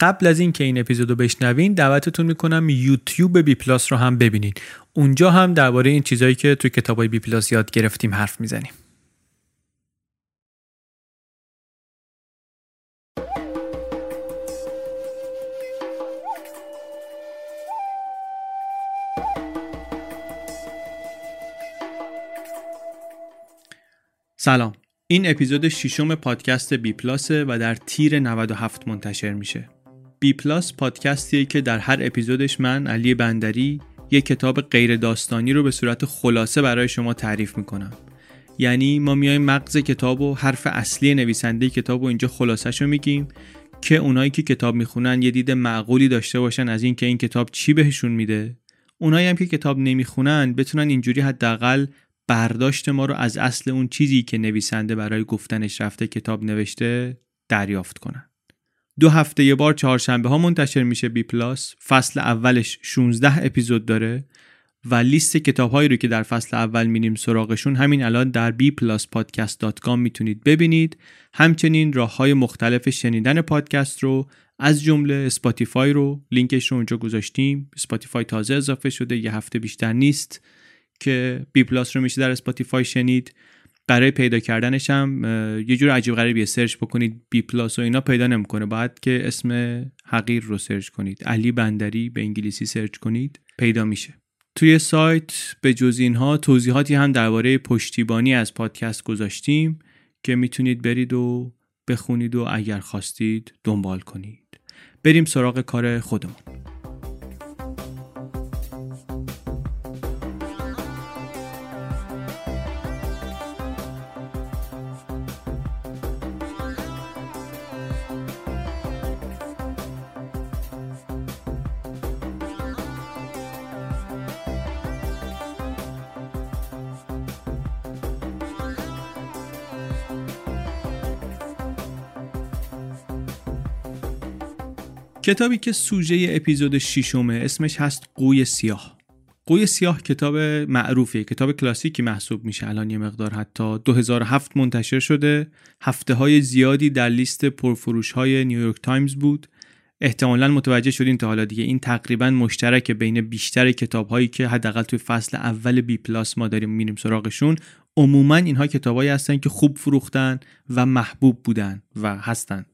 قبل از اینکه این اپیزودو بشنوین دعوتتون می‌کنم یوتیوب بی پلاس رو هم ببینید اونجا هم درباره این چیزهایی که توی کتابای بی پلاس یاد گرفتیم حرف می‌زنیم. سلام. این اپیزود ششم پادکست بی پلاسه و در تیر 97 منتشر میشه. بی پلاس پادکستیه که در هر اپیزودش من علی بندری یک کتاب غیر داستانی رو به صورت خلاصه برای شما تعریف می‌کنم. یعنی ما میایم مغز کتاب و حرف اصلی نویسنده کتاب و اینجا خلاصش رو میگیم که اونایی که کتاب می‌خونن یه دید معقولی داشته باشن از اینکه این کتاب چی بهشون میده. اونایی هم که کتاب نمی‌خونن بتونن اینجوری حداقل برداشت ما رو از اصل اون چیزی که نویسنده برای گفتنش رفته کتاب نوشته دریافت کنن. دو هفته یه بار چهارشنبه ها منتشر میشه بی پلاس. فصل اولش 16 اپیزود داره و لیست کتاب هایی رو که در فصل اول میریم سراغشون همین الان در bpluspodcast.com می‌تونید ببینید. همچنین راه های مختلف شنیدن پادکست رو از جمله اسپاتیفای رو لینکش رو اونجا گذاشتیم. اسپاتیفای تازه اضافه شده یه هفته بیشتر نیست که بی پلاس رو میشه در اسپاتیفای شنید. برای پیدا کردنش هم یه جور عجیب غریبیه. search بکنید بی پلاس و اینا پیدا نمی‌کنه. باید که اسم حقیر رو search کنید. علی بندری به انگلیسی search کنید پیدا میشه. توی سایت به جز اینها توضیحاتی هم درباره پشتیبانی از پادکست گذاشتیم که می‌تونید برید و بخونید و اگر خواستید دنبال کنید. بریم سراغ کار خودمون. کتابی که سوژه اپیزود ششمه اسمش هست قوی سیاه. قوی سیاه کتاب معروفیه کتاب کلاسیکی محسوب میشه. الان یه مقدار حتی 2007 منتشر شده. هفته های زیادی در لیست پرفروش های نیویورک تایمز بود. احتمالا متوجه شدین تا حالا دیگه این تقریبا مشترک بین بیشتر کتاب هایی که حداقل توی فصل اول بی پلاس ما داریم میریم سراغشون. عموما اینها کتابایی هستن که خوب فروختن و محبوب بودن و هستن.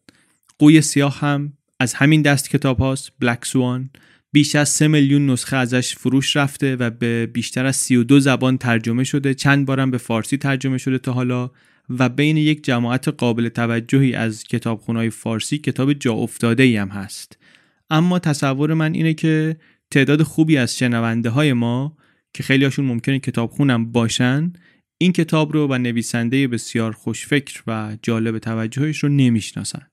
قوی سیاه هم از همین دست کتاب هاست بلک سوان بیش از 3 میلیون نسخه ازش فروش رفته و به بیشتر از 32 زبان ترجمه شده. چند بارم به فارسی ترجمه شده تا حالا و بین یک جماعت قابل توجهی از کتابخونهای فارسی کتاب جا افتاده ای هم هست. اما تصور من اینه که تعداد خوبی از شنونده های ما که خیلی هاشون ممکنه کتابخونم باشن این کتاب رو و نویسنده بسیار خوشفکر و جالب توجهش رو نمی‌شناسن.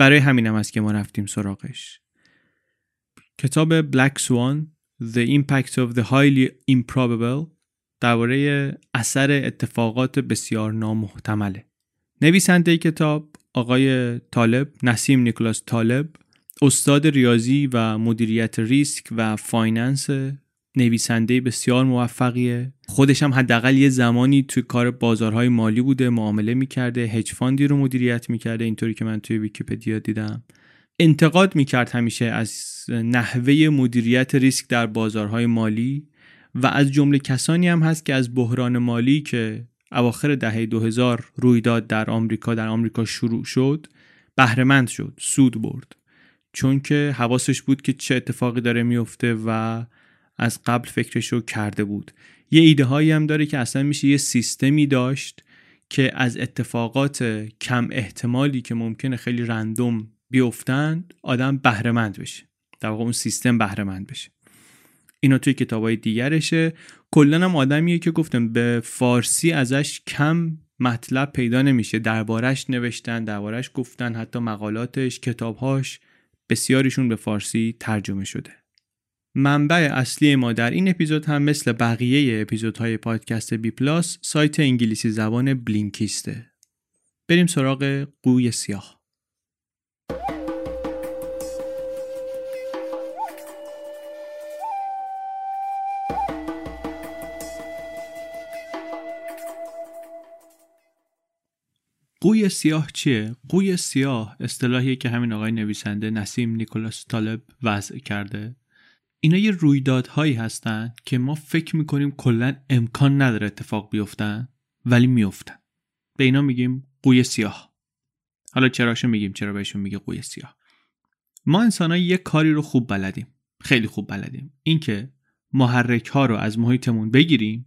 برای همینم است که ما رفتیم سراغش. کتاب Black Swan The Impact of the Highly Improbable درباره اثر اتفاقات بسیار نامحتمله. نویسنده کتاب آقای طالب نسیم نیکلاس طالب استاد ریاضی و مدیریت ریسک و finance نویسنده بسیار موفقیه. خودش هم حداقل یه زمانی توی کار بازارهای مالی بوده معامله می‌کرده hedge fund ی رو مدیریت می‌کرده اینطوری که من توی ویکیپدیا دیدم. انتقاد می‌کرد همیشه از نحوه مدیریت ریسک در بازارهای مالی و از جمله کسانی هم هست که از بحران مالی که اواخر دهه 2000 روی داد در آمریکا در آمریکا شروع شد بهرهمند شد سود برد. چون که حواسش بود که چه اتفاقی داره میفته و از قبل فکرشو کرده بود. یه ایده هایی هم داره که اصلا میشه یه سیستمی داشت که از اتفاقات کم احتمالی که ممکنه خیلی رندوم بیفتن آدم بهرهمند بشه. در واقع اون سیستم بهرهمند بشه. اینا توی کتاب های دیگرشه. کلا هم آدمیه که گفتم به فارسی ازش کم مطلب پیدا نمیشه. دربارش نوشتن دربارش گفتن حتی مقالاتش کتابهاش بسیاریشون به فارسی ترجمه شده. منبع اصلی ما در این اپیزود هم مثل بقیه اپیزودهای پادکست بی پلاس سایت انگلیسی زبان بلینکیسته. بریم سراغ قوی سیاه. قوی سیاه چیه؟ قوی سیاه اصطلاحیه که همین آقای نویسنده نسیم نیکولاس طالب وضع کرده. اینا یه رویدادهایی هستن که ما فکر می‌کنیم کلا امکان نداره اتفاق بیفتن ولی میفتن به اینا میگیم قوی سیاه. حالا چراشو میگیم چرا بهشون میگه قوی سیاه؟ ما انسان یه کاری رو خوب بلدیم خیلی خوب بلدیم. اینکه محرک ها رو از محیطمون بگیریم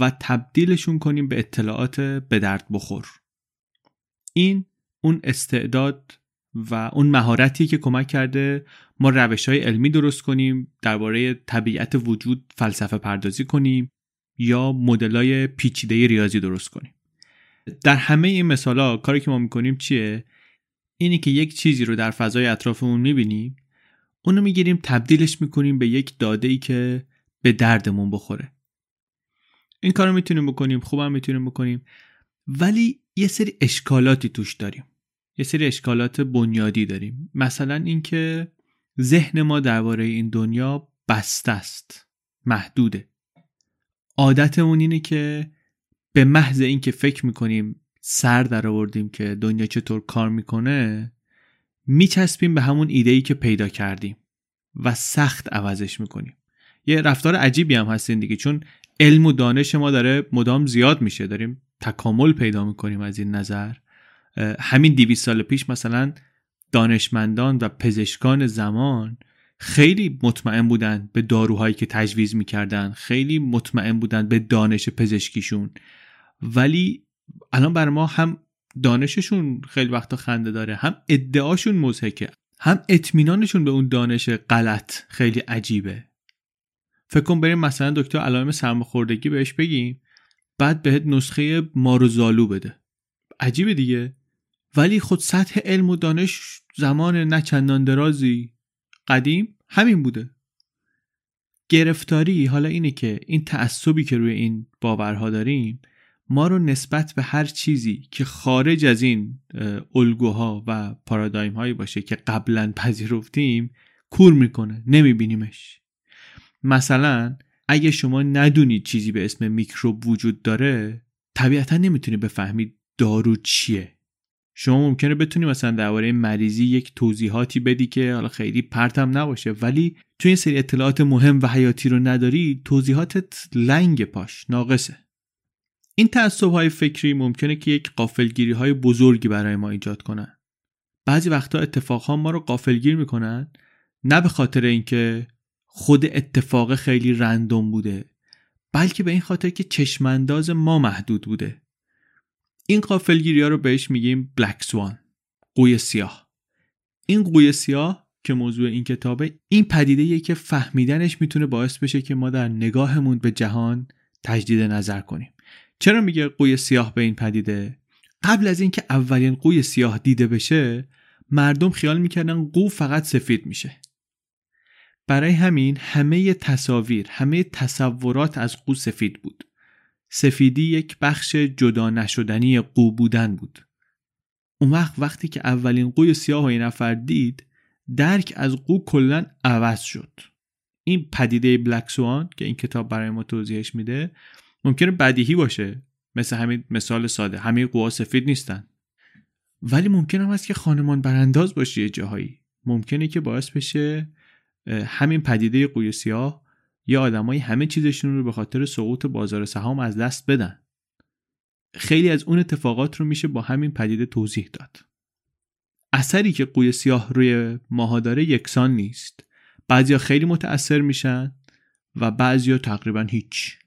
و تبدیلشون کنیم به اطلاعات به درد بخور. این اون استعداد و اون مهارتی که کمک کرده ما روش های علمی درست کنیم درباره طبیعت وجود فلسفه پردازی کنیم یا مدلای پیچیده ریاضی درست کنیم. در همه این مثالا کاری که ما می‌کنیم چیه؟ اینی که یک چیزی رو در فضای اطرافمون می‌بینیم اونو می‌گیریم تبدیلش می‌کنیم به یک داده ای که به دردمون بخوره. این کارو می‌تونیم بکنیم خوبم می‌تونیم بکنیم ولی یه سری اشکالاتی توش داریم. یه سری اشکالات بنیادی داریم. مثلا اینکه ذهن ما درباره این دنیا بسته است محدوده. عادتمون اینه که به محض اینکه فکر می‌کنیم سر در آوردیم که دنیا چطور کار می‌کنه میچسبیم به همون ایده ای که پیدا کردیم و سخت عوضش می‌کنیم. یه رفتار عجیبی هم هستین دیگه چون علم و دانش ما داره مدام زیاد میشه. داریم تکامل پیدا می‌کنیم از این نظر. همین دیویس سال پیش مثلا دانشمندان و پزشکان زمان خیلی مطمئن بودن به داروهایی که تجویز می‌کردن خیلی مطمئن بودن به دانش پزشکیشون. ولی الان بر ما هم دانششون خیلی وقتا خنده داره هم ادعاشون مزهکه هم اطمینانشون به اون دانش غلط خیلی عجیبه. فکر کن بریم مثلا دکتر علائم سرماخوردگی بهش بگیم بعد بهت نسخه ماروزالو بده. عجیبه دیگه. ولی خود سطح علم و دانش زمان نچندان درازی. قدیم همین بوده. گرفتاری حالا اینه که این تعصبی که روی این باورها داریم ما رو نسبت به هر چیزی که خارج از این الگوها و پارادایم هایی باشه که قبلا پذیرفتیم کور می‌کنه نمیبینیمش. مثلا اگه شما ندونید چیزی به اسم میکروب وجود داره طبیعتا نمی‌تونی بفهمید دارو چیه. شما ممکنه بتونی مثلا درباره مریضی یک توضیحاتی بدی که حالا خیلی پرتم نباشه ولی تو این سری اطلاعات مهم و حیاتی رو نداری توضیحاتت لنگ پاش ناقصه. این تعصب های فکری ممکنه که یک قافلگیری های بزرگی برای ما ایجاد کنن. بعضی وقتا اتفاق ما رو قافلگیر می‌کنن نه به خاطر اینکه خود اتفاق خیلی رندوم بوده بلکه به این خاطر که چشمانداز ما محدود بوده. این قافلگیری ها رو بهش میگیم بلک سوان قوی سیاه. این قوی سیاه که موضوع این کتابه این پدیده که فهمیدنش می‌تونه باعث بشه که ما در نگاهمون به جهان تجدید نظر کنیم. چرا میگه قوی سیاه به این پدیده؟ قبل از اینکه اولین قوی سیاه دیده بشه مردم خیال می‌کردن قو فقط سفید میشه. برای همین همه تصاویر همه تصورات از قو سفید بود. سفیدی یک بخش جدا نشدنی قو بودن بود. اون وقت وقتی که اولین قوی سیاه این نفر دید درک از قو کلا عوض شد. این پدیده بلک سوان که این کتاب برای ما توضیحش میده ممکنه بدیهی باشه. مثل همین مثال ساده همه قوها سفید نیستن. ولی ممکن هم هست که خانمان برانداز باشه یه جاهایی. ممکنه که باعث بشه همین پدیده قوی سیاه یا آدمایی همه چیزشون رو به خاطر سقوط بازار سهام از دست بدن. خیلی از اون اتفاقات رو میشه با همین پدیده توضیح داد. اثری که قوی سیاه روی ماها داره یکسان نیست. بعضیا خیلی متأثر میشن و بعضیا تقریبا هیچ.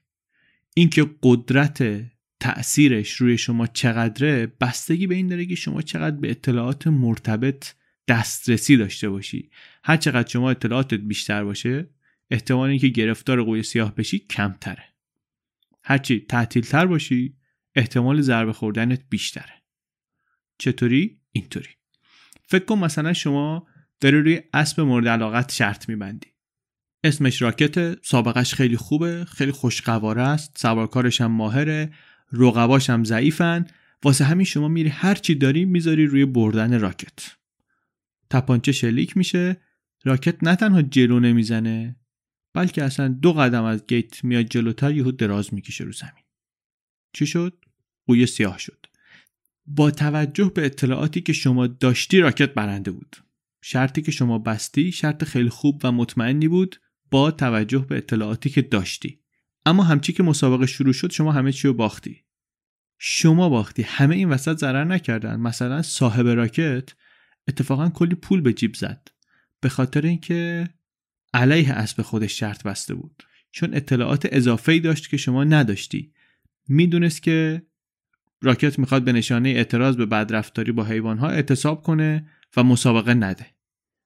اینکه قدرت تأثیرش روی شما چقدره بستگی به این داره که شما چقدر به اطلاعات مرتبط دسترسی داشته باشی. هر چقدر شما اطلاعاتت بیشتر باشه احتمال اینکه گرفتار قوی سیاه بشی کمتره. هرچی تعطیل تر باشی احتمال ضربه خوردنت بیشتره. چطوری؟ اینطوری. فکر کن مثلا شما داری روی اسب مورد علاقت شرط میبندی. اسمش راکت سابقش خیلی خوبه خیلی خوشقواره است سوارکارش هم ماهره رقباش هم ضعیفن. واسه همین شما میری هر چی داری می‌ذاری روی بردن راکت. تپانچه شلیک میشه راکت نه تنها جلو نمی‌زنه بلکه اصلا دو قدم از گیت میاد جلوتر یهو دراز می‌کشه رو زمین. چی شد؟ قوی سیاه شد. با توجه به اطلاعاتی که شما داشتی راکت برنده بود. شرطی که شما بستی شرط خیلی خوب و مطمئنی بود با توجه به اطلاعاتی که داشتی. اما همچی که مسابقه شروع شد شما همه چی رو باختی. شما باختی. همه این وسط ضرر نکردن. مثلا صاحب راکت اتفاقا کلی پول به جیب زد. به خاطر اینکه علیه اسب خودش شرط بسته بود. چون اطلاعات اضافه داشت که شما نداشتی. می‌دونست که راکت می‌خواد به نشانه اعتراض به بدرفتاری با حیوانها اعتصاب کنه و مسابقه نده.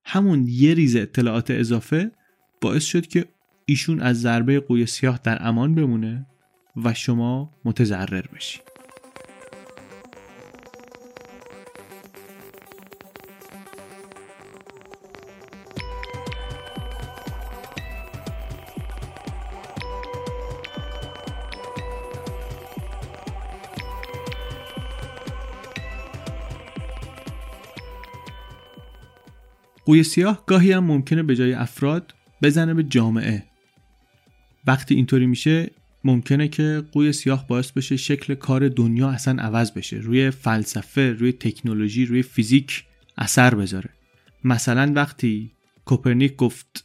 همون یه ریز اطلاعات اضافه باعث شد که ایشون از ضربه قوی سیاه در امان بمونه و شما متضرر بشید قوی سیاه گاهی هم ممکنه به جای افراد بزنه به جامعه. وقتی اینطوری میشه ممکنه که قوی سیاه باعث بشه شکل کار دنیا اصلا عوض بشه. روی فلسفه روی تکنولوژی روی فیزیک اثر بذاره. مثلا وقتی کوپرنیک گفت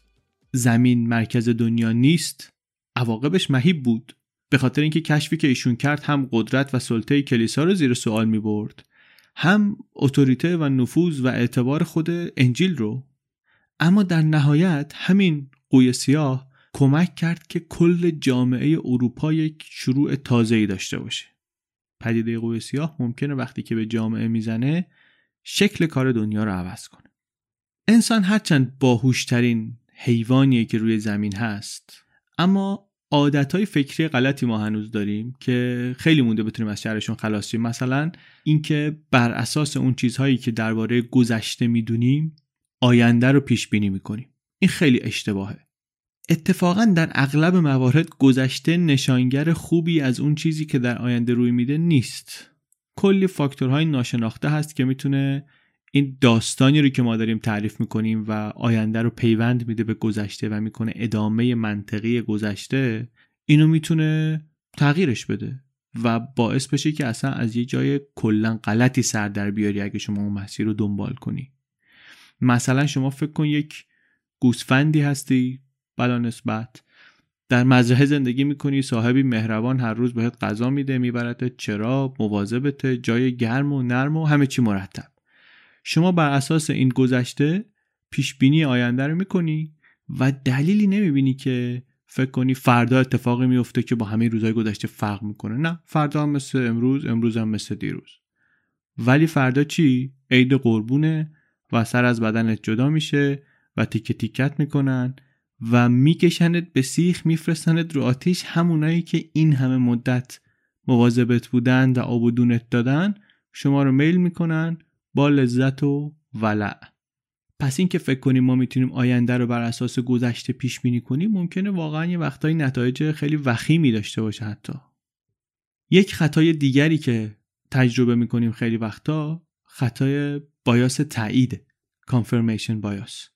زمین مرکز دنیا نیست عواقبش مهیب بود. به خاطر اینکه کشفی که ایشون کرد هم قدرت و سلطه کلیسا رو زیر سوال می برد هم اتوریته و نفوذ و اعتبار خود انجیل رو اما در نهایت همین قوی سیاه کمک کرد که کل جامعه اروپا یک شروع تازه‌ای داشته باشه. پدیده قوی سیاه ممکنه وقتی که به جامعه می‌زنه شکل کار دنیا رو عوض کنه. انسان هرچند باهوشترین حیوانیه که روی زمین هست اما عادتهای فکری غلطی ما هنوز داریم که خیلی مونده بتونیم از شرشون خلاص شیم. مثلا اینکه بر اساس اون چیزهایی که درباره گذشته می‌دونیم آینده رو پیش بینی می‌کنیم. این خیلی اشتباهه. اتفاقا در اغلب موارد گذشته نشانگر خوبی از اون چیزی که در آینده روی میده نیست. کلی فاکتورهای ناشناخته هست که می‌تونه این داستانی رو که ما داریم تعریف می‌کنیم و آینده رو پیوند میده به گذشته و می‌کنه ادامه منطقی گذشته اینو می‌تونه تغییرش بده و باعث بشه که اصلا از یه جای کلا غلطی سر در بیاری اگه شما اون مسیر رو دنبال کنی. مثلا شما فکر کن یک گوسفندی هستی بلا نسبت در مزرعه زندگی می‌کنی صاحبی مهربان هر روز بهت غذا میده می‌برد چرا مواظبت جای گرم و نرم و همه چی مرتب. شما بر اساس این گذشته پیش بینی آینده رو می‌کنی و دلیلی نمی‌بینی که فکر کنی فردا اتفاقی میفته که با همه روزهای گذشته فرق می‌کنه. نه فردا هم مثل امروز امروز هم مثل دیروز. ولی فردا چی؟ عید قربونه و سر از بدنت جدا میشه و تیکه تیکت می‌کنن و میکشنت به سیخ میفرستنت رو آتیش همونایی که این همه مدت مواظبت بودن و آب دونت دادن. شما رو میل می‌کنن با لذت و ولع. پس این که فکر کنیم ما می‌تونیم آینده رو بر اساس گذشته پیش بینی کنیم ممکنه واقعا یه وقتایی نتایج خیلی وخیمی داشته باشه حتی. یک خطای دیگری که تجربه می‌کنیم خیلی وقتا خطای بایاس تایید confirmation بایاس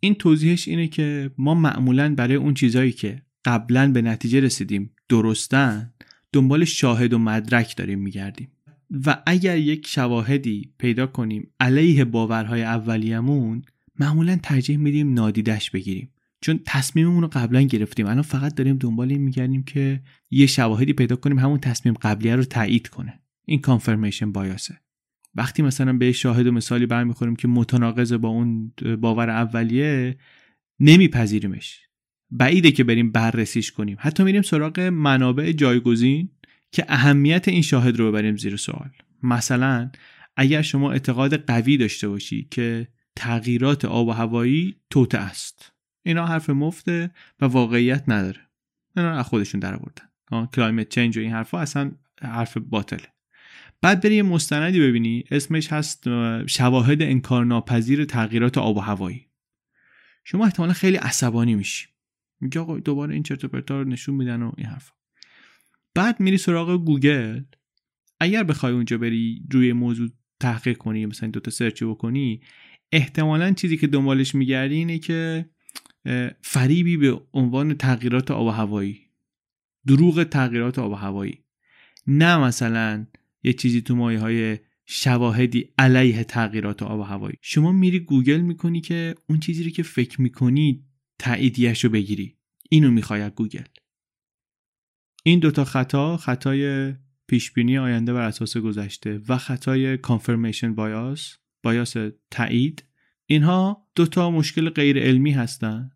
این توضیحش اینه که ما معمولا برای اون چیزهایی که قبلا به نتیجه رسیدیم درستن دنبال شاهد و مدرک داریم میگردیم. و اگر یک شواهدی پیدا کنیم علیه باورهای اولیمون معمولا ترجیح میدیم نادیدش بگیریم. چون تصمیممون رو قبلا گرفتیم. الان فقط داریم دنبال این میگردیم که یه شواهدی پیدا کنیم همون تصمیم قبلیه رو تایید کنه. این کانفرمیشن بایاسه وقتی مثلا به شاهد و مثالی برمیخوریم که متناقض با اون باور اولیه نمیپذیریمش. بعیده که بریم بررسیش کنیم. حتی میریم سراغ منابع جایگزین. که اهمیت این شاهد رو ببریم زیر سوال. مثلا اگر شما اعتقاد قوی داشته باشی که تغییرات آب و هوایی توته است. اینا حرف مفته و واقعیت نداره. اینا از خودشون در آوردن. کلایمت چنج و این حرفا اصلا حرف باطله. بعد بری یه مستندی ببینی اسمش هست شواهد انکارناپذیر تغییرات آب و هوایی. شما احتمالا خیلی عصبانی میشی. میگه آقا دوباره این چرت و پرتا نشون میدن و این حرفا. بعد میری سراغ گوگل. اگر بخوای اونجا بری روی موضوع تحقیق کنی مثلا دوتا search بکنی احتمالا چیزی که دنبالش میگردی اینه که فریبی به عنوان تغییرات آب و هوایی. دروغ تغییرات آب و هوایی. نه مثلا یه چیزی تو مایه های شواهدی علیه تغییرات آب و هوایی. شما میری گوگل می‌کنی که اون چیزی رو که فکر می‌کنی تاییدیش رو بگیری. اینو می‌خوای گوگل. این دوتا خطا خطای پیشبینی آینده بر اساس گذشته و خطای کانفرمیشن بایاس بایاس تایید. اینها دوتا مشکل غیر علمی هستن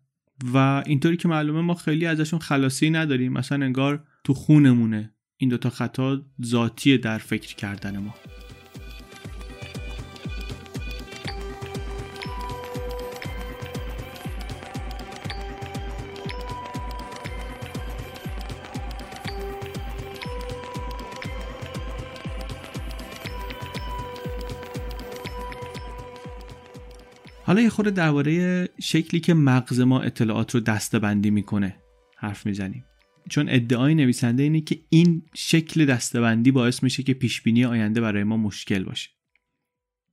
و اینطوری که معلومه ما خیلی ازشون خلاصی نداریم. مثلا انگار تو خونمونه این دوتا خطا ذاتی در فکر کردن ما. حالا یه خورده درباره شکلی که مغز ما اطلاعات رو دستبندی می‌کنه حرف می‌زنیم. چون ادعای نویسنده اینه که این شکل دستبندی باعث میشه که پیشبینی آینده برای ما مشکل باشه.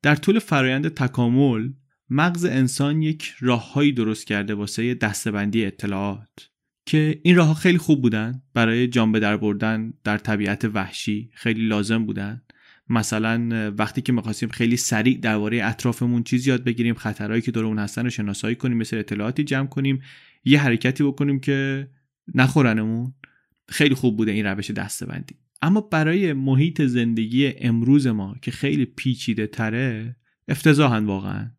در طول فرایند تکامل مغز انسان یک راههایی درست کرده واسه دستبندی اطلاعات که این راه خیلی خوب بودن برای جان به در بردن در طبیعت وحشی خیلی لازم بودن. مثلا وقتی که می‌خواستیم خیلی سریع درباره اطرافمون چیز یاد بگیریم خطرهایی که دورمون هستن رو شناسایی کنیم مثل اطلاعاتی جمع کنیم یه حرکتی بکنیم که نخورنمون. خیلی خوب بوده این روش دستبندی. اما برای محیط زندگی امروز ما که خیلی پیچیده تره افتضاحن واقعا.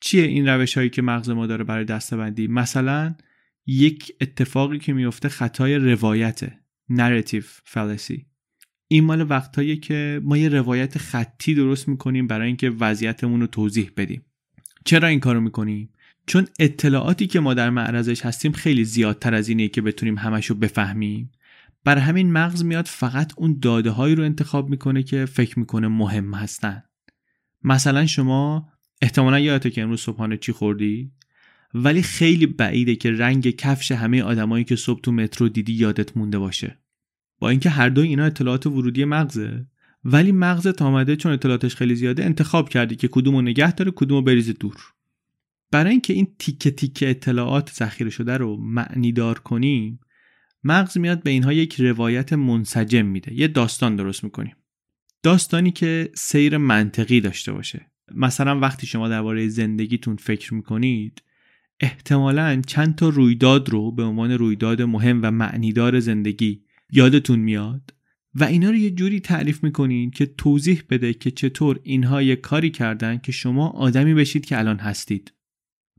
چیه این روش هایی که مغز ما داره برای دستبندی؟ مثلا یک اتفاقی که میفته خطای روایت narrative fallacy. این مال وقتهایی که ما یه روایت خطی درست می‌کنیم برای اینکه وضعیتمون رو توضیح بدیم. چرا این کارو می‌کنیم؟ چون اطلاعاتی که ما در معرضش هستیم خیلی زیادتر از اینه که بتونیم همش رو بفهمیم. برای همین مغز میاد فقط اون داده هایی رو انتخاب می‌کنه که فکر می‌کنه مهم هستن. مثلا شما احتمالا یادته که امروز صبحانه چی خوردی؟ ولی خیلی بعیده که رنگ کفش همه آدمایی که صبح تو مترو دیدی یادت مونده باشه. با اینکه هر دو اینا اطلاعات ورودی مغزه. ولی مغزت آمده چون اطلاعاتش خیلی زیاده انتخاب کردی که کدومو نگه داره کدومو بریزه دور. برای اینکه این تیکه تیکه اطلاعات ذخیره شده رو معنی دار کنیم مغز میاد به اینها یک روایت منسجم میده. یه داستان درست می‌کنیم. داستانی که سیر منطقی داشته باشه. مثلا وقتی شما درباره زندگیتون فکر می‌کنید احتمالا چند تا رویداد رو به عنوان رویداد مهم و معنیدار زندگی یادتون میاد؟ و اینا رو یه جوری تعریف می‌کنین که توضیح بده که چطور اینها یه کاری کردن که شما آدمی بشید که الان هستید.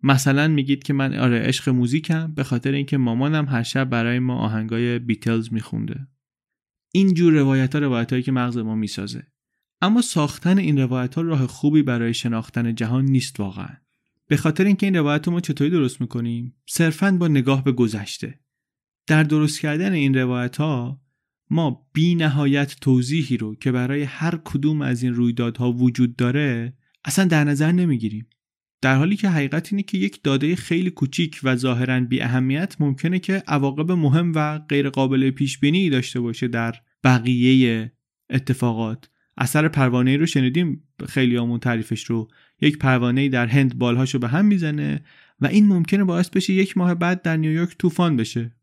مثلا میگید که من آره عشق موزیکم به خاطر اینکه مامانم هر شب برای ما آهنگای بیتلز میخونده. این جور روایت ها روایت هایی که مغز ما می‌سازه. اما ساختن این روایت ها راه خوبی برای شناختن جهان نیست واقعا. به خاطر اینکه این روایت ما چطوری درست می‌کنیم؟ صرفا با نگاه به گذشته. در درست کردن این روایت ها ما بی نهایت توضیحی رو که برای هر کدوم از این رویدادها وجود داره اصلا در نظر نمی‌گیریم. در حالی که حقیقت اینه که یک داده خیلی کوچیک و ظاهرا بی اهمیت ممکنه که عواقب مهم و غیر قابل پیش بینی داشته باشه در بقیه اتفاقات. اثر پروانه رو شنیدیم خیلی آمون تعریفش رو. یک پروانه در هند بالهاشو به هم می‌زنه و این ممکنه باعث بشه یک ماه بعد در نیویورک طوفان بشه.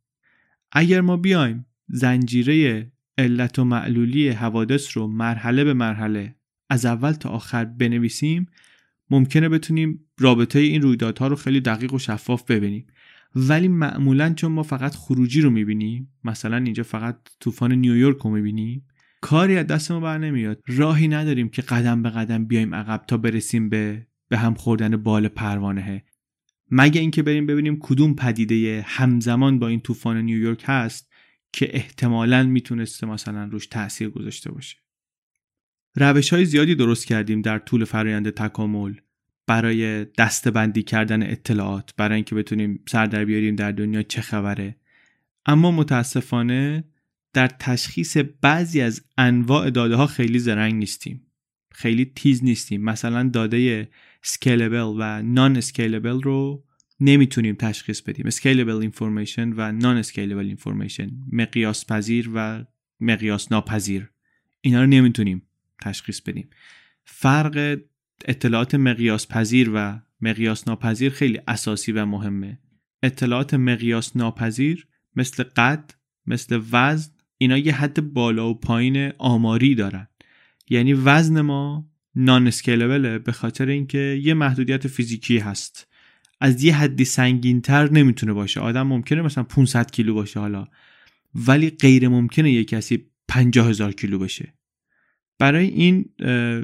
اگر ما بیایم زنجیره علت و معلولی حوادث رو مرحله به مرحله از اول تا آخر بنویسیم ممکنه بتونیم رابطه این رویدادها رو خیلی دقیق و شفاف ببینیم. ولی معمولا چون ما فقط خروجی رو می‌بینیم مثلا اینجا فقط طوفان نیویورک رو می‌بینیم کاری از دست ما بر نمیاد. راهی نداریم که قدم به قدم بیایم عقب تا برسیم به به هم خوردن بال پروانه. مگه اینکه بریم ببینیم کدوم پدیده همزمان با این طوفان نیویورک هست که احتمالا می‌تونسته مثلا روش تاثیر گذاشته باشه. روش های زیادی درست کردیم در طول فرایند تکامل. برای دستبندی کردن اطلاعات برای اینکه بتونیم سر در بیاریم در دنیا چه خبره. اما متاسفانه در تشخیص بعضی از انواع داده ها خیلی زرنگ نیستیم. خیلی تیز نیستیم. مثلا داده scalable و scalable رو نمی‌تونیم تشخیص بدیم. scalable information و scalable information مقیاس پذیر و مقیاس ناپذیر اینا رو نمی‌تونیم تشخیص بدیم. فرق اطلاعات مقیاس پذیر و مقیاس ناپذیر خیلی اساسی و مهمه. اطلاعات مقیاس ناپذیر مثل قد مثل وزن اینا یه حد بالا و پایین آماری دارن. یعنی وزن ما نان اسکیلبله به خاطر اینکه یه محدودیت فیزیکی هست. از یه حدی سنگینتر نمی‌تونه باشه. آدم ممکنه مثلا 500 کیلو باشه حالا ولی غیر ممکنه یه کسی 50 هزار کیلو بشه. برای این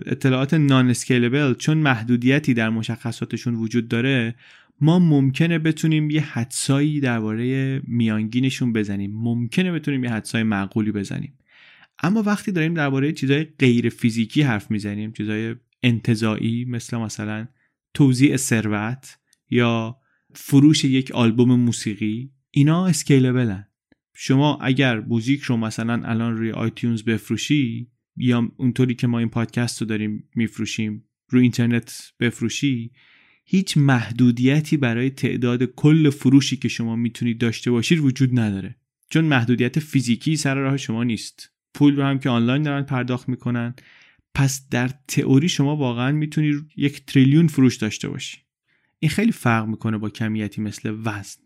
اطلاعات نان اسکیلبل چون محدودیتی در مشخصاتشون وجود داره ما ممکنه بتونیم یه حدسایی درباره میانگینشون بزنیم. ممکنه بتونیم یه حدسای معقولی بزنیم. اما وقتی داریم درباره چیزای غیر فیزیکی حرف می‌زنیم چیزای انتزاعی مثل مثلا توزیع ثروت یا فروش یک آلبوم موسیقی اینا scalable ن. شما اگر موزیک رو مثلا الان روی iTunes بفروشی یا اونطوری که ما این پادکست رو داریم میفروشیم رو اینترنت بفروشی هیچ محدودیتی برای تعداد کل فروشی که شما می‌تونید داشته باشید وجود نداره. چون محدودیت فیزیکی سر راه شما نیست. پول رو هم که آنلاین دارن پرداخت می‌کنن. پس در تئوری شما واقعا می‌تونید یک تریلیون فروش داشته باشی. این خیلی فرق می‌کنه با کمیتی مثل وزن.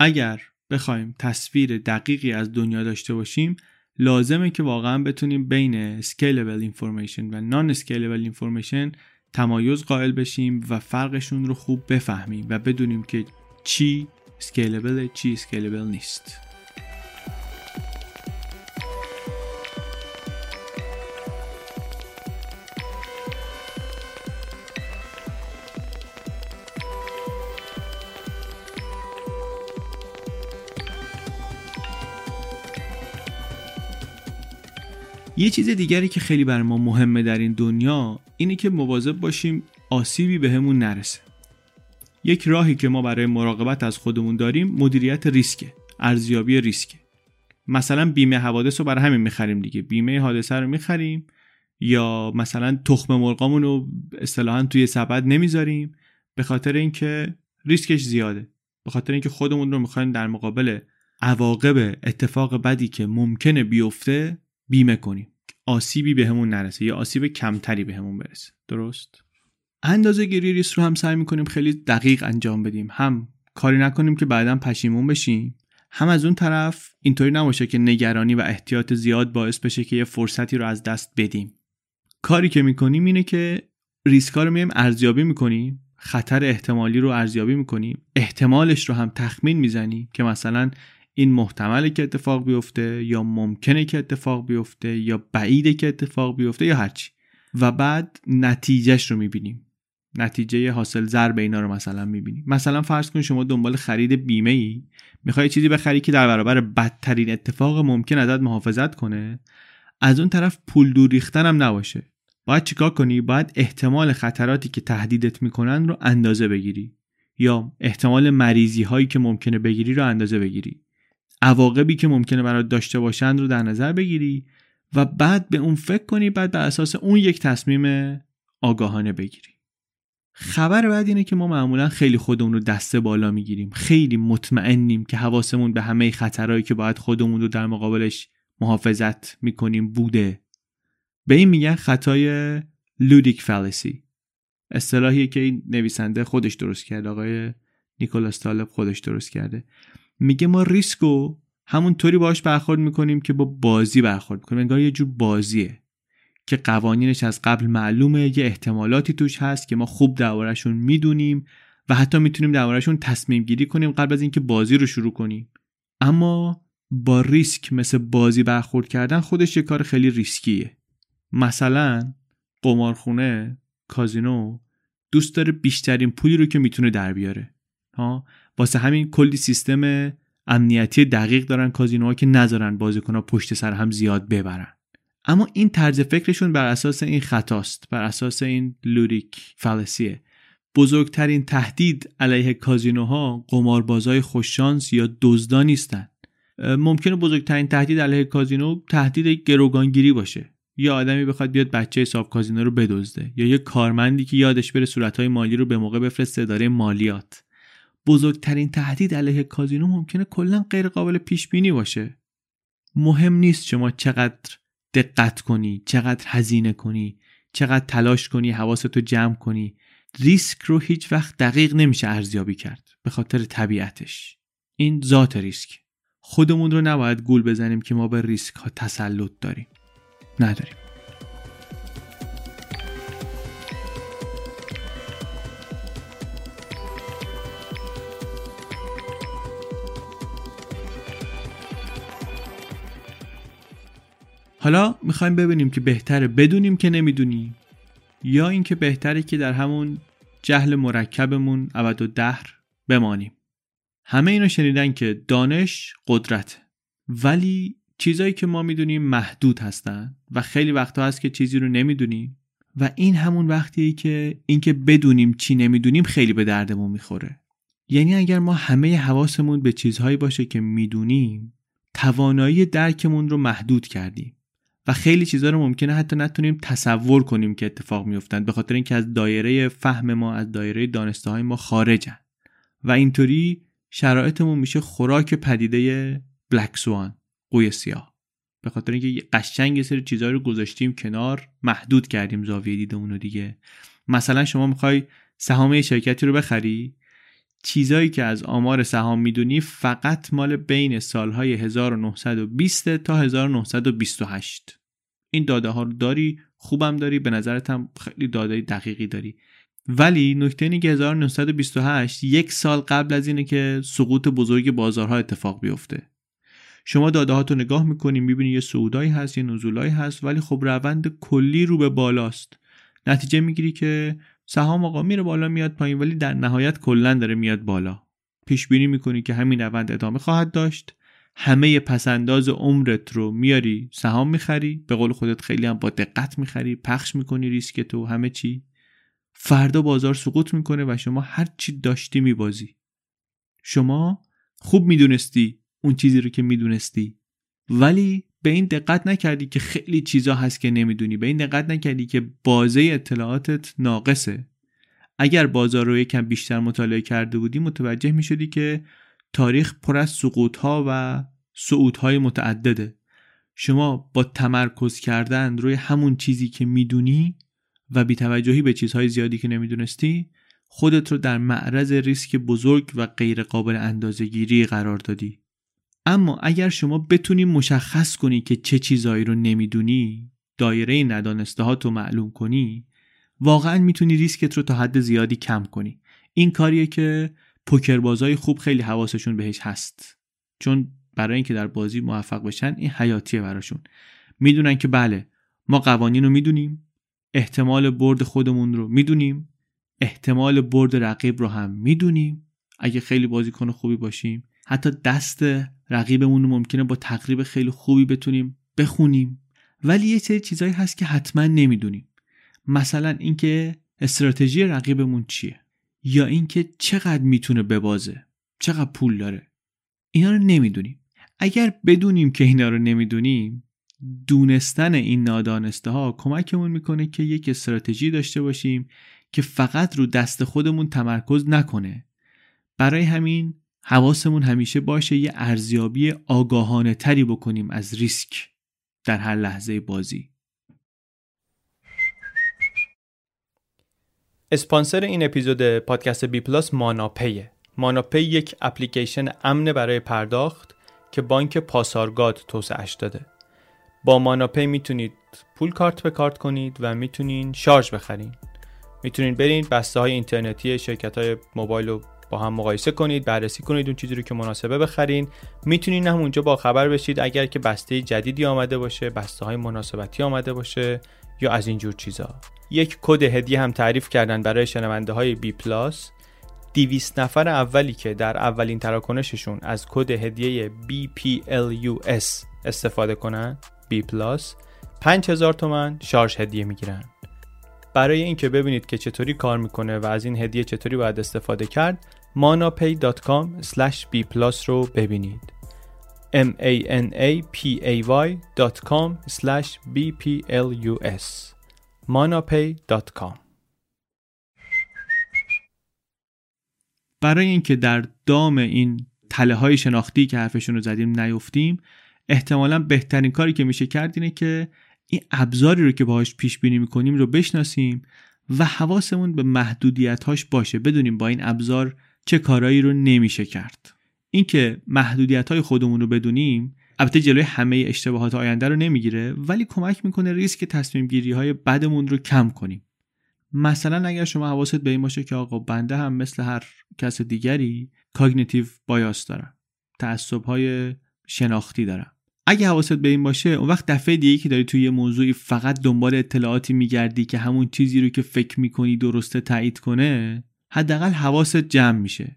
اگر بخوایم تصویر دقیقی از دنیا داشته باشیم لازمه که واقعا بتونیم بین scalable information و non scalable information تمایز قائل بشیم و فرقشون رو خوب بفهمیم و بدونیم که چی scalable چی scalable نیست. یه چیز دیگری که خیلی بر ما مهمه در این دنیا اینه که مواظب باشیم آسیبی بهمون به نرسه. یک راهی که ما برای مراقبت از خودمون داریم مدیریت ریسکه ارزیابی ریسکه. مثلا بیمه حوادث رو برای همین می‌خریم دیگه. بیمه حادثه رو می‌خریم یا مثلا تخم مرغامون رو اصطلاحا توی سبد نمی‌ذاریم به خاطر اینکه ریسکش زیاده. به خاطر اینکه خودمون رو می‌خوایم در مقابل عواقب اتفاق بدی که ممکنه بیفته بیمه کنیم. آسیبی بهمون به نرسه. یا آسیب کمتری بهمون به برسه. درست؟ اندازه گیری ریسک رو هم سعی می‌کنیم خیلی دقیق انجام بدیم. هم کاری نکنیم که بعدا پشیمون بشیم. هم از اون طرف اینطوری نباشه که نگرانی و احتیاط زیاد باعث بشه که یه فرصتی رو از دست بدیم. کاری که می‌کنیم اینه که ریسکا رو میایم ارزیابی می‌کنیم. خطر احتمالی رو ارزیابی می‌کنیم. احتمالش رو هم تخمین می‌زنیم که مثلا این محتمله که اتفاق بیفته یا ممکنه که اتفاق بیفته یا بعیده که اتفاق بیفته یا هرچی و بعد نتیجهش رو می‌بینیم. نتیجه حاصل ضرب اینا رو مثلا می‌بینیم. مثلا فرض کن شما دنبال خرید بیمه ای می‌خوای چیزی بخری که در برابر بدترین اتفاق ممکن ازت محافظت کنه. از اون طرف پول دور ریختن هم نباشه. باید چیکار کنی؟ باید احتمال خطراتی که تهدیدت می‌کنن رو اندازه بگیری. یا احتمال مریضی هایی که ممکنه بگیری رو اندازه بگیری. عواقبی که ممکنه برات داشته باشند رو در نظر بگیری و بعد به اون فکر کنی بعد بر اساس اون یک تصمیم آگاهانه بگیری. خبر بعد اینه که ما معمولا خیلی خودمون رو دسته بالا می‌گیریم. خیلی مطمئنیم که حواسمون به همه خطرهایی که باید خودمون رو در مقابلش محافظت می‌کنیم بوده. به این میگن خطای ludic fallacy اصطلاحی که این نویسنده خودش درست کرده آقای نیکولاس طالب خودش درست کرده. میگه ما ریسکو همونطوری باش برخورد می‌کنیم که با بازی برخورد می‌کنیم. انگار یه جور بازیه که قوانینش از قبل معلومه یه احتمالاتی توش هست که ما خوب دربارهشون می‌دونیم و حتی می‌تونیم دربارهشون تصمیم گیری کنیم قبل از اینکه بازی رو شروع کنیم. اما با ریسک مثل بازی برخورد کردن خودش یه کار خیلی ریسکیه. مثلا قمارخونه کازینو دوست داره بیشترین پولی رو که می‌تونه در بیاره. ها؟ واسه همین کلی سیستم امنیتی دقیق دارن کازینوها که نذارن بازیکنها پشت سر هم زیاد ببرن. اما این طرز فکرشون بر اساس این خطاست بر اساس این لوریک فلسیه. بزرگترین تهدید علیه کازینوها قماربازای خوششانس یا دزدا نیستن. ممکنه بزرگترین تهدید علیه کازینو تهدید گروگانگیری باشه. یا آدمی بخواد بیاد بچه حساب کازینو رو بدزده یا یه کارمندی که یادش بره صورتهای مالی رو به موقع بفرسته اداره مالیات. بزرگترین تهدید علیه کازینو ممکنه کلا غیر قابل پیش بینی باشه. مهم نیست شما چقدر دقت کنی چقدر هزینه کنی چقدر تلاش کنی حواستو جمع کنی. ریسک رو هیچ وقت دقیق نمیشه ارزیابی کرد به خاطر طبیعتش. این ذات ریسک. خودمون رو نباید گول بزنیم که ما به ریسک ها تسلط داریم. نداریم. حالا می‌خوایم ببینیم که بهتره بدونیم که نمی‌دونیم یا اینکه بهتره که در همون جهل مرکبمون ابد و دهر بمانیم. همه اینو شنیدن که دانش قدرت ولی چیزایی که ما می‌دونیم محدود هستن و خیلی وقتا هست که چیزی رو نمی‌دونیم و این همون وقتیه که اینکه بدونیم چی نمی‌دونیم خیلی به دردمون می‌خوره. یعنی اگر ما همه حواسمون به چیزهایی باشه که می‌دونیم توانایی درکمون رو محدود کردیم. و خیلی چیزها رو ممکنه حتی نتونیم تصور کنیم که اتفاق میفتن به خاطر اینکه از دایره فهم ما از دایره دانسته های ما خارجن. و اینطوری شرایطمون میشه خوراک پدیده بلک سوان قوی سیاه. به خاطر اینکه قشنگ یه سری چیزها رو گذاشتیم کنار محدود کردیم زاویه دیدمون رو دیگه. مثلا شما می‌خوای سهام شرکتی رو بخری؟ چیزایی که از آمار سهام می‌دونی فقط مال بین سالهای 1920 تا 1928 این داده ها رو داری خوبم داری به نظرت هم خیلی داده دقیقی داری. ولی نکته اینه که 1928 یک سال قبل از اینه که سقوط بزرگ بازارها اتفاق بیفته. شما داده ها نگاه می‌کنی می‌بینی یه صعودایی هست یه نزولایی هست ولی خب روند کلی رو به بالاست. نتیجه می‌گیری که سهام آقا میره بالا میاد پایین ولی در نهایت کلا داره میاد بالا. پیش بینی می‌کنی که همین روند ادامه خواهد داشت. همه پسنداز عمرت رو میاری سهام می‌خری به قول خودت خیلی هم با دقت می‌خری پخش می‌کنی ریسک تو همه چی. فردا بازار سقوط می‌کنه و شما هر چی داشتی میبازی. شما خوب می‌دونستی اون چیزی رو که می‌دونستی. ولی به این دقت نکردی که خیلی چیزا هست که نمی‌دونی. به این دقت نکردی که بازه اطلاعاتت ناقصه. اگر بازار رو یکم بیشتر مطالعه کرده بودی متوجه می شدی که تاریخ پر از سقوط ها و صعود های متعدده. شما با تمرکز کردن روی همون چیزی که می‌دونی و بیتوجهی به چیزهای زیادی که نمی‌دونستی خودت رو در معرض ریسک بزرگ و غیر قابل اندازه گیری قرار دادی. اما اگر شما بتونی مشخص کنی که چه چیزهایی رو نمی‌دونی دایره ندانسته ها تو معلوم کنی واقعا می‌تونی ریسکت رو تا حد زیادی کم کنی. این کاریه که پوکربازای خوب خیلی حواسشون بهش هست. چون برای اینکه در بازی موفق بشن این حیاتیه براشون. می‌دونن که بله ما قوانین رو می‌دونیم احتمال برد خودمون رو می‌دونیم احتمال برد رقیب رو هم می‌دونیم. اگه خیلی بازیکن خوبی باشیم حتی دست رقیبمون رو ممکنه با تقریب خیلی خوبی بتونیم بخونیم. ولی یه سری چیزایی هست که حتما نمی‌دونیم. مثلا اینکه استراتژی رقیبمون چیه؟ یا اینکه چقدر می‌تونه ببازه؟ چقدر پول داره؟ اینا رو نمی‌دونیم. اگر بدونیم که اینا رو نمی‌دونیم دونستن این نادانسته ها کمکمون می‌کنه که یک استراتژی داشته باشیم که فقط رو دست خودمون تمرکز نکنه. برای همین حواسمون همیشه باشه یه ارزیابی آگاهانه تری بکنیم از ریسک در هر لحظه بازی. اسپانسر این اپیزود پادکست بی پلاس ماناپیه. ماناپی یک اپلیکیشن امن برای پرداخت که بانک پاسارگاد توسعهش داده. با ماناپی می‌تونید پول کارت به کارت کنید و می‌تونین شارژ بخرین. می‌تونید برین بسته های اینترنتی شرکت های موبایل رو با هم مقایسه کنید بررسی کنید اون چیزی رو که مناسبه بخرین. می‌تونین هم اونجا با خبر بشید اگر که بسته جدیدی آمده باشه بسته های مناسبتی آمده باشه یا از اینجور چیزا. یک کد هدیه هم تعریف کردن برای شنونده های بی پلاس 200 نفر اولی که در اولین تراکنششون از کد هدیه BPLUS استفاده کنن B پلاس 5000 تومن شارژ هدیه می‌گیرن. برای اینکه ببینید که چطوری کار می‌کنه و از این هدیه چطوری باید استفاده کرد manapay.com b رو ببینید. M a n a p a y.com b p l u s. manapay.com برای اینکه در دام این تله های شناختی که حرفشون رو زدیم نیفتیم احتمالا بهترین کاری که میشه کرد اینه که این ابزاری رو که باهاش پیش بینی می‌کنیم رو بشناسیم و حواسمون به محدودیت هاش باشه. بدونیم با این ابزار چه کارایی رو نمیشه کرد. اینکه محدودیت های خودمون رو بدونیم البته جلوی همه اشتباهات آینده رو نمی‌گیره ولی کمک می‌کنه ریسک تصمیم گیری های بدمون رو کم کنیم. مثلا اگر شما حواست به این باشه که آقا بنده هم مثل هر کس دیگری کاگنیتیو بایاس دارم تعصب های شناختی دارم اگه حواست به این باشه اون وقت دفعه دیگه که داری توی یه موضوعی فقط دنبال اطلاعاتی میگردی که همون چیزی رو که فکر می‌کنی درسته تایید کنه حداقل حواست جمع میشه.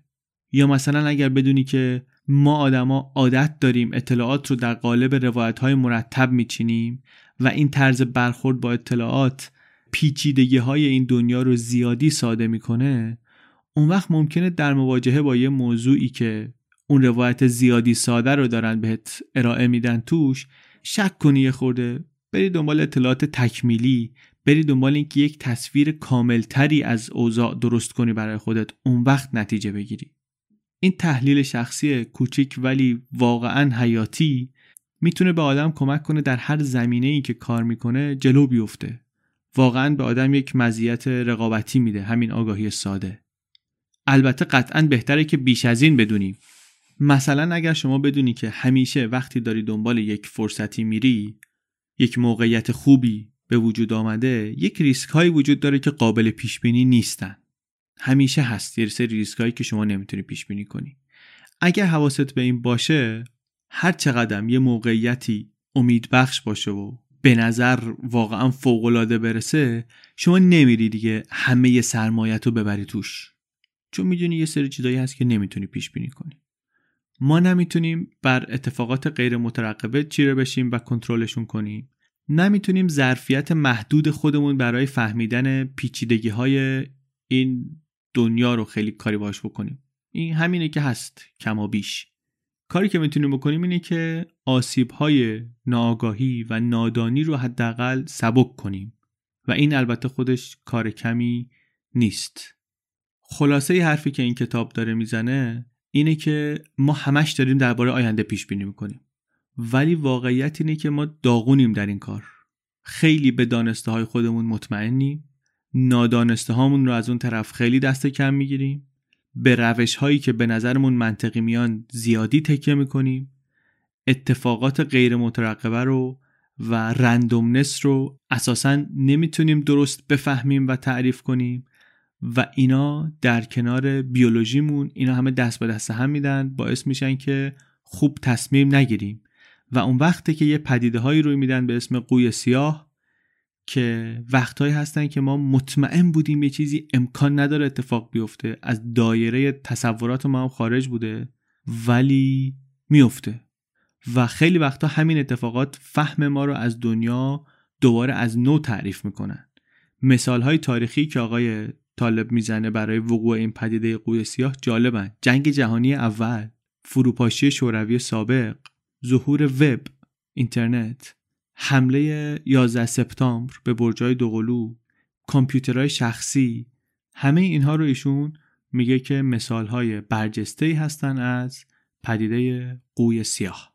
یا مثلا اگر بدونی که ما آدما عادت داریم اطلاعات رو در قالب روایت های مرتب میچینیم و این طرز برخورد با اطلاعات پیچیدگی های این دنیا رو زیادی ساده می‌کنه اون وقت ممکنه در مواجهه با یه موضوعی که اون روایت زیادی ساده رو دارن بهت ارائه میدن توش شک کنی یه خورده بری دنبال اطلاعات تکمیلی بری دنبال اینکه یک تصویر کاملتری از اوضاع درست کنی برای خودت اون وقت نتیجه بگیری. این تحلیل شخصی کوچیک ولی واقعا حیاتی می‌تونه به آدم کمک کنه در هر زمینه ای که کار می‌کنه جلو بیفته. واقعا به آدم یک مزیت رقابتی میده همین آگاهی ساده. البته قطعا بهتره که بیش از این بدونیم. مثلا اگر شما بدونی که همیشه وقتی داری دنبال یک فرصتی میری یک موقعیت خوبی به وجود آمده یک ریسک هایی وجود داره که قابل پیش بینی نیستن. همیشه هست. یه سری ریسک هایی که شما نمی‌تونی پیش بینی کنی. اگر حواست به این باشه هر چقدر یه موقعیتی امید بخش باشه و به نظر واقعا فوق العاده برسه شما نمیری دیگه همه سرمایت رو ببری توش. چون می‌دونی یه سری چیزایی هست که نمی‌تونی پیش بینی کنی. ما نمی‌تونیم بر اتفاقات غیر مترقبه چیره بشیم و کنترلشون کنیم. نمی‌تونیم ظرفیت محدود خودمون برای فهمیدن پیچیدگی های این دنیا رو خیلی کاری باش بکنیم. این همینه که هست کما بیش. کاری که می‌تونیم بکنیم اینه که آسیب های ناآگاهی و نادانی رو حداقل سبک کنیم. و این البته خودش کار کمی نیست. خلاصه ی حرفی که این کتاب داره می‌زنه اینه که ما همش داریم درباره آینده پیش بینی می‌کنیم. ولی واقعیت اینه که ما داغونیم در این کار. خیلی به دانسته های خودمون مطمئنیم. نادانسته هامون رو از اون طرف خیلی دست کم می‌گیریم. به روش هایی که به نظرمون منطقی میان زیادی تکیه می‌کنیم. اتفاقات غیر مترقبه رو و رندومنس رو اساسا نمی‌تونیم درست بفهمیم و تعریف کنیم و اینا در کنار بیولوژیمون اینا همه دست به دست هم میدن. باعث میشن که خوب تصمیم نگیریم. و اون وقته که یه پدیده هایی روی میدن به اسم قوی سیاه که وقتهایی هستن که ما مطمئن بودیم یه چیزی امکان نداره اتفاق بیفته. از دایره تصورات ما هم خارج بوده ولی میفته. و خیلی وقتا همین اتفاقات فهم ما رو از دنیا دوباره از نو تعریف می‌کنن. مثال های تاریخی که آقای طالب می‌زنه برای وقوع این پدیده قوی سیاه جالبن. جنگ جهانی اول فروپاشی شوروی سابق. ظهور وب اینترنت حمله 11 سپتامبر به برجای دوقلو کامپیوترهای شخصی همه اینها رو ایشون میگه که مثالهای برجسته هستن از پدیده قوی سیاه.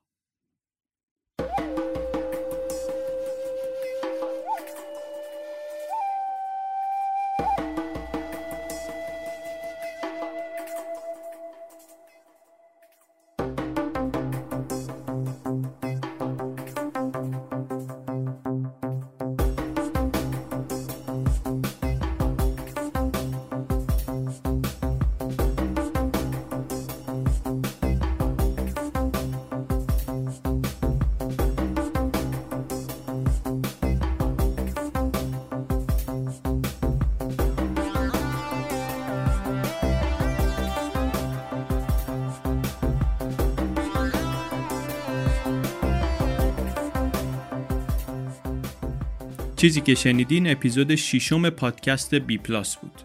چیزی که شنیدین اپیزود ششم پادکست بی پلاس بود.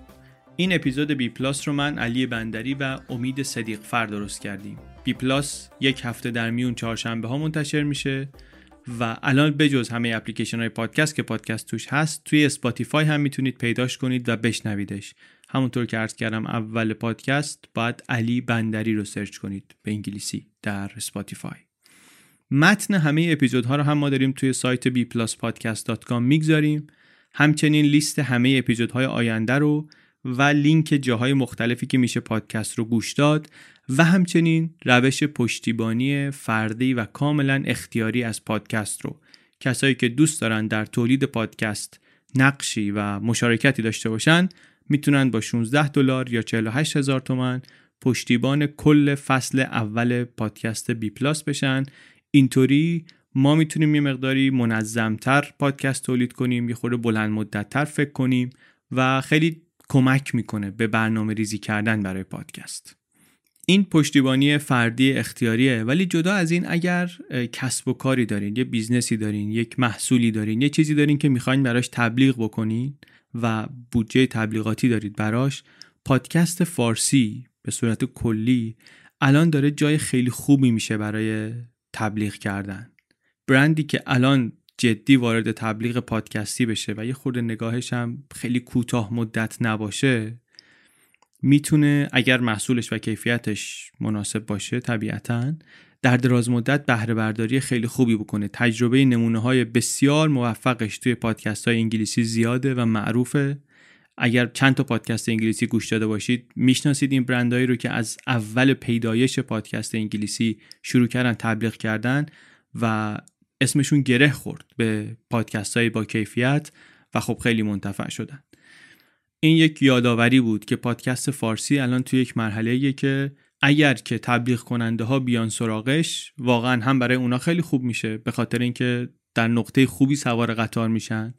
این اپیزود بی پلاس رو من علی بندری و امید صدیق فر درست کردیم. بی پلاس یک هفته در میون چهارشنبه ها منتشر میشه و الان بجز همه اپلیکیشن های پادکست که پادکست توش هست توی اسپاتیفای هم می‌تونید پیداش کنید و بشنویدش. همونطور که عرض کردم اول پادکست باید علی بندری رو search کنید به انگلیسی در اسپاتیفای. متن همه اپیزودها رو هم ما داریم توی سایت bpluspodcast.com می‌گذاریم. همچنین لیست همه اپیزودهای آینده رو و لینک جاهای مختلفی که میشه پادکست رو گوش داد و همچنین روش پشتیبانی فردی و کاملا اختیاری از پادکست رو. کسایی که دوست دارن در تولید پادکست نقشی و مشارکتی داشته باشن می‌تونن با 16 دلار یا 48 هزار تومن پشتیبان کل فصل اول پادکست بی پلاس بشن. اینطوری ما می‌تونیم یه مقداری منظمتر پادکست تولید کنیم یه خورده بلند مدتتر فکر کنیم و خیلی کمک می‌کنه به برنامه ریزی کردن برای پادکست. این پشتیبانی فردی اختیاریه ولی جدا از این اگر کسب و کاری دارین یه business ی دارین یک محصولی دارین یه چیزی دارین که می‌خواین براش تبلیغ بکنین و بودجه تبلیغاتی دارید براش پادکست فارسی به صورت کلی الان داره جای خیلی خوبی میشه برای تبلیغ کردن. برندی که الان جدی وارد تبلیغ پادکستی بشه و یه خورده نگاهش هم خیلی کوتاه مدت نباشه می‌تونه اگر محصولش و کیفیتش مناسب باشه طبیعتا در دراز مدت بهره برداری خیلی خوبی بکنه. تجربه نمونه های بسیار موفقش توی پادکست های انگلیسی زیاده و معروفه. اگر چند تا پادکست انگلیسی گوش داده باشید می‌شناسید این برندهایی رو که از اول پیدایش پادکست انگلیسی شروع کردن تبلیغ کردن و اسمشون گره خورد به پادکست های با کیفیت و خب خیلی منتفع شدن. این یک یادآوری بود که پادکست فارسی الان توی یک مرحله که اگر که تبلیغ کننده ها بیان سراغش واقعا هم برای اونا خیلی خوب میشه به خاطر اینکه در نقطه خوبی سوار قطار میشن.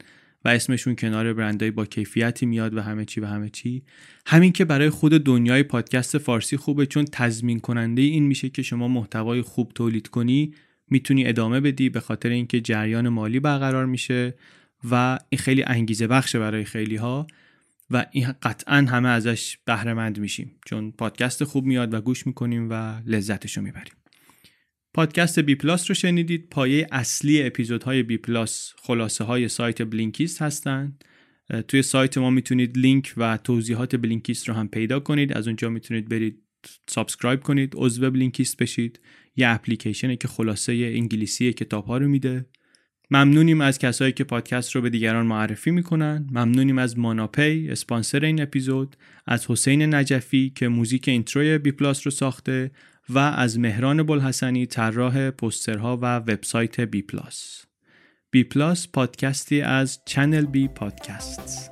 و اسمشون کنار برندهای با کیفیتی میاد و همه چی و همه چی. همین که برای خود دنیای پادکست فارسی خوبه چون تضمین کننده این میشه که شما محتوای خوب تولید کنی می‌تونی ادامه بدی به خاطر اینکه جریان مالی برقرار میشه و این خیلی انگیزه بخشه برای خیلی ها و این قطعا همه ازش بهره میشیم. چون پادکست خوب میاد و گوش می‌کنیم و لذتش رو می‌بریم. پادکست بی پلاس رو شنیدید. پایه اصلی اپیزودهای بی پلاس خلاصه های سایت Blinkist هستند. توی سایت ما می‌تونید لینک و توضیحات Blinkist رو هم پیدا کنید. از اونجا می‌تونید برید subscribe کنید عضو Blinkist بشید. یه اپلیکیشنه که خلاصه انگلیسی کتاب ها رو میده. ممنونیم از کسایی که پادکست رو به دیگران معرفی می‌کنن. ممنونیم از ماناپی اسپانسر این اپیزود. از حسین نجفی که موزیک intro ی بی پلاس رو ساخته. و از مهران بلحسنی طراح پوسترها و وبسایت بی پلاس. بی پلاس پادکستی از چنل بی پادکست.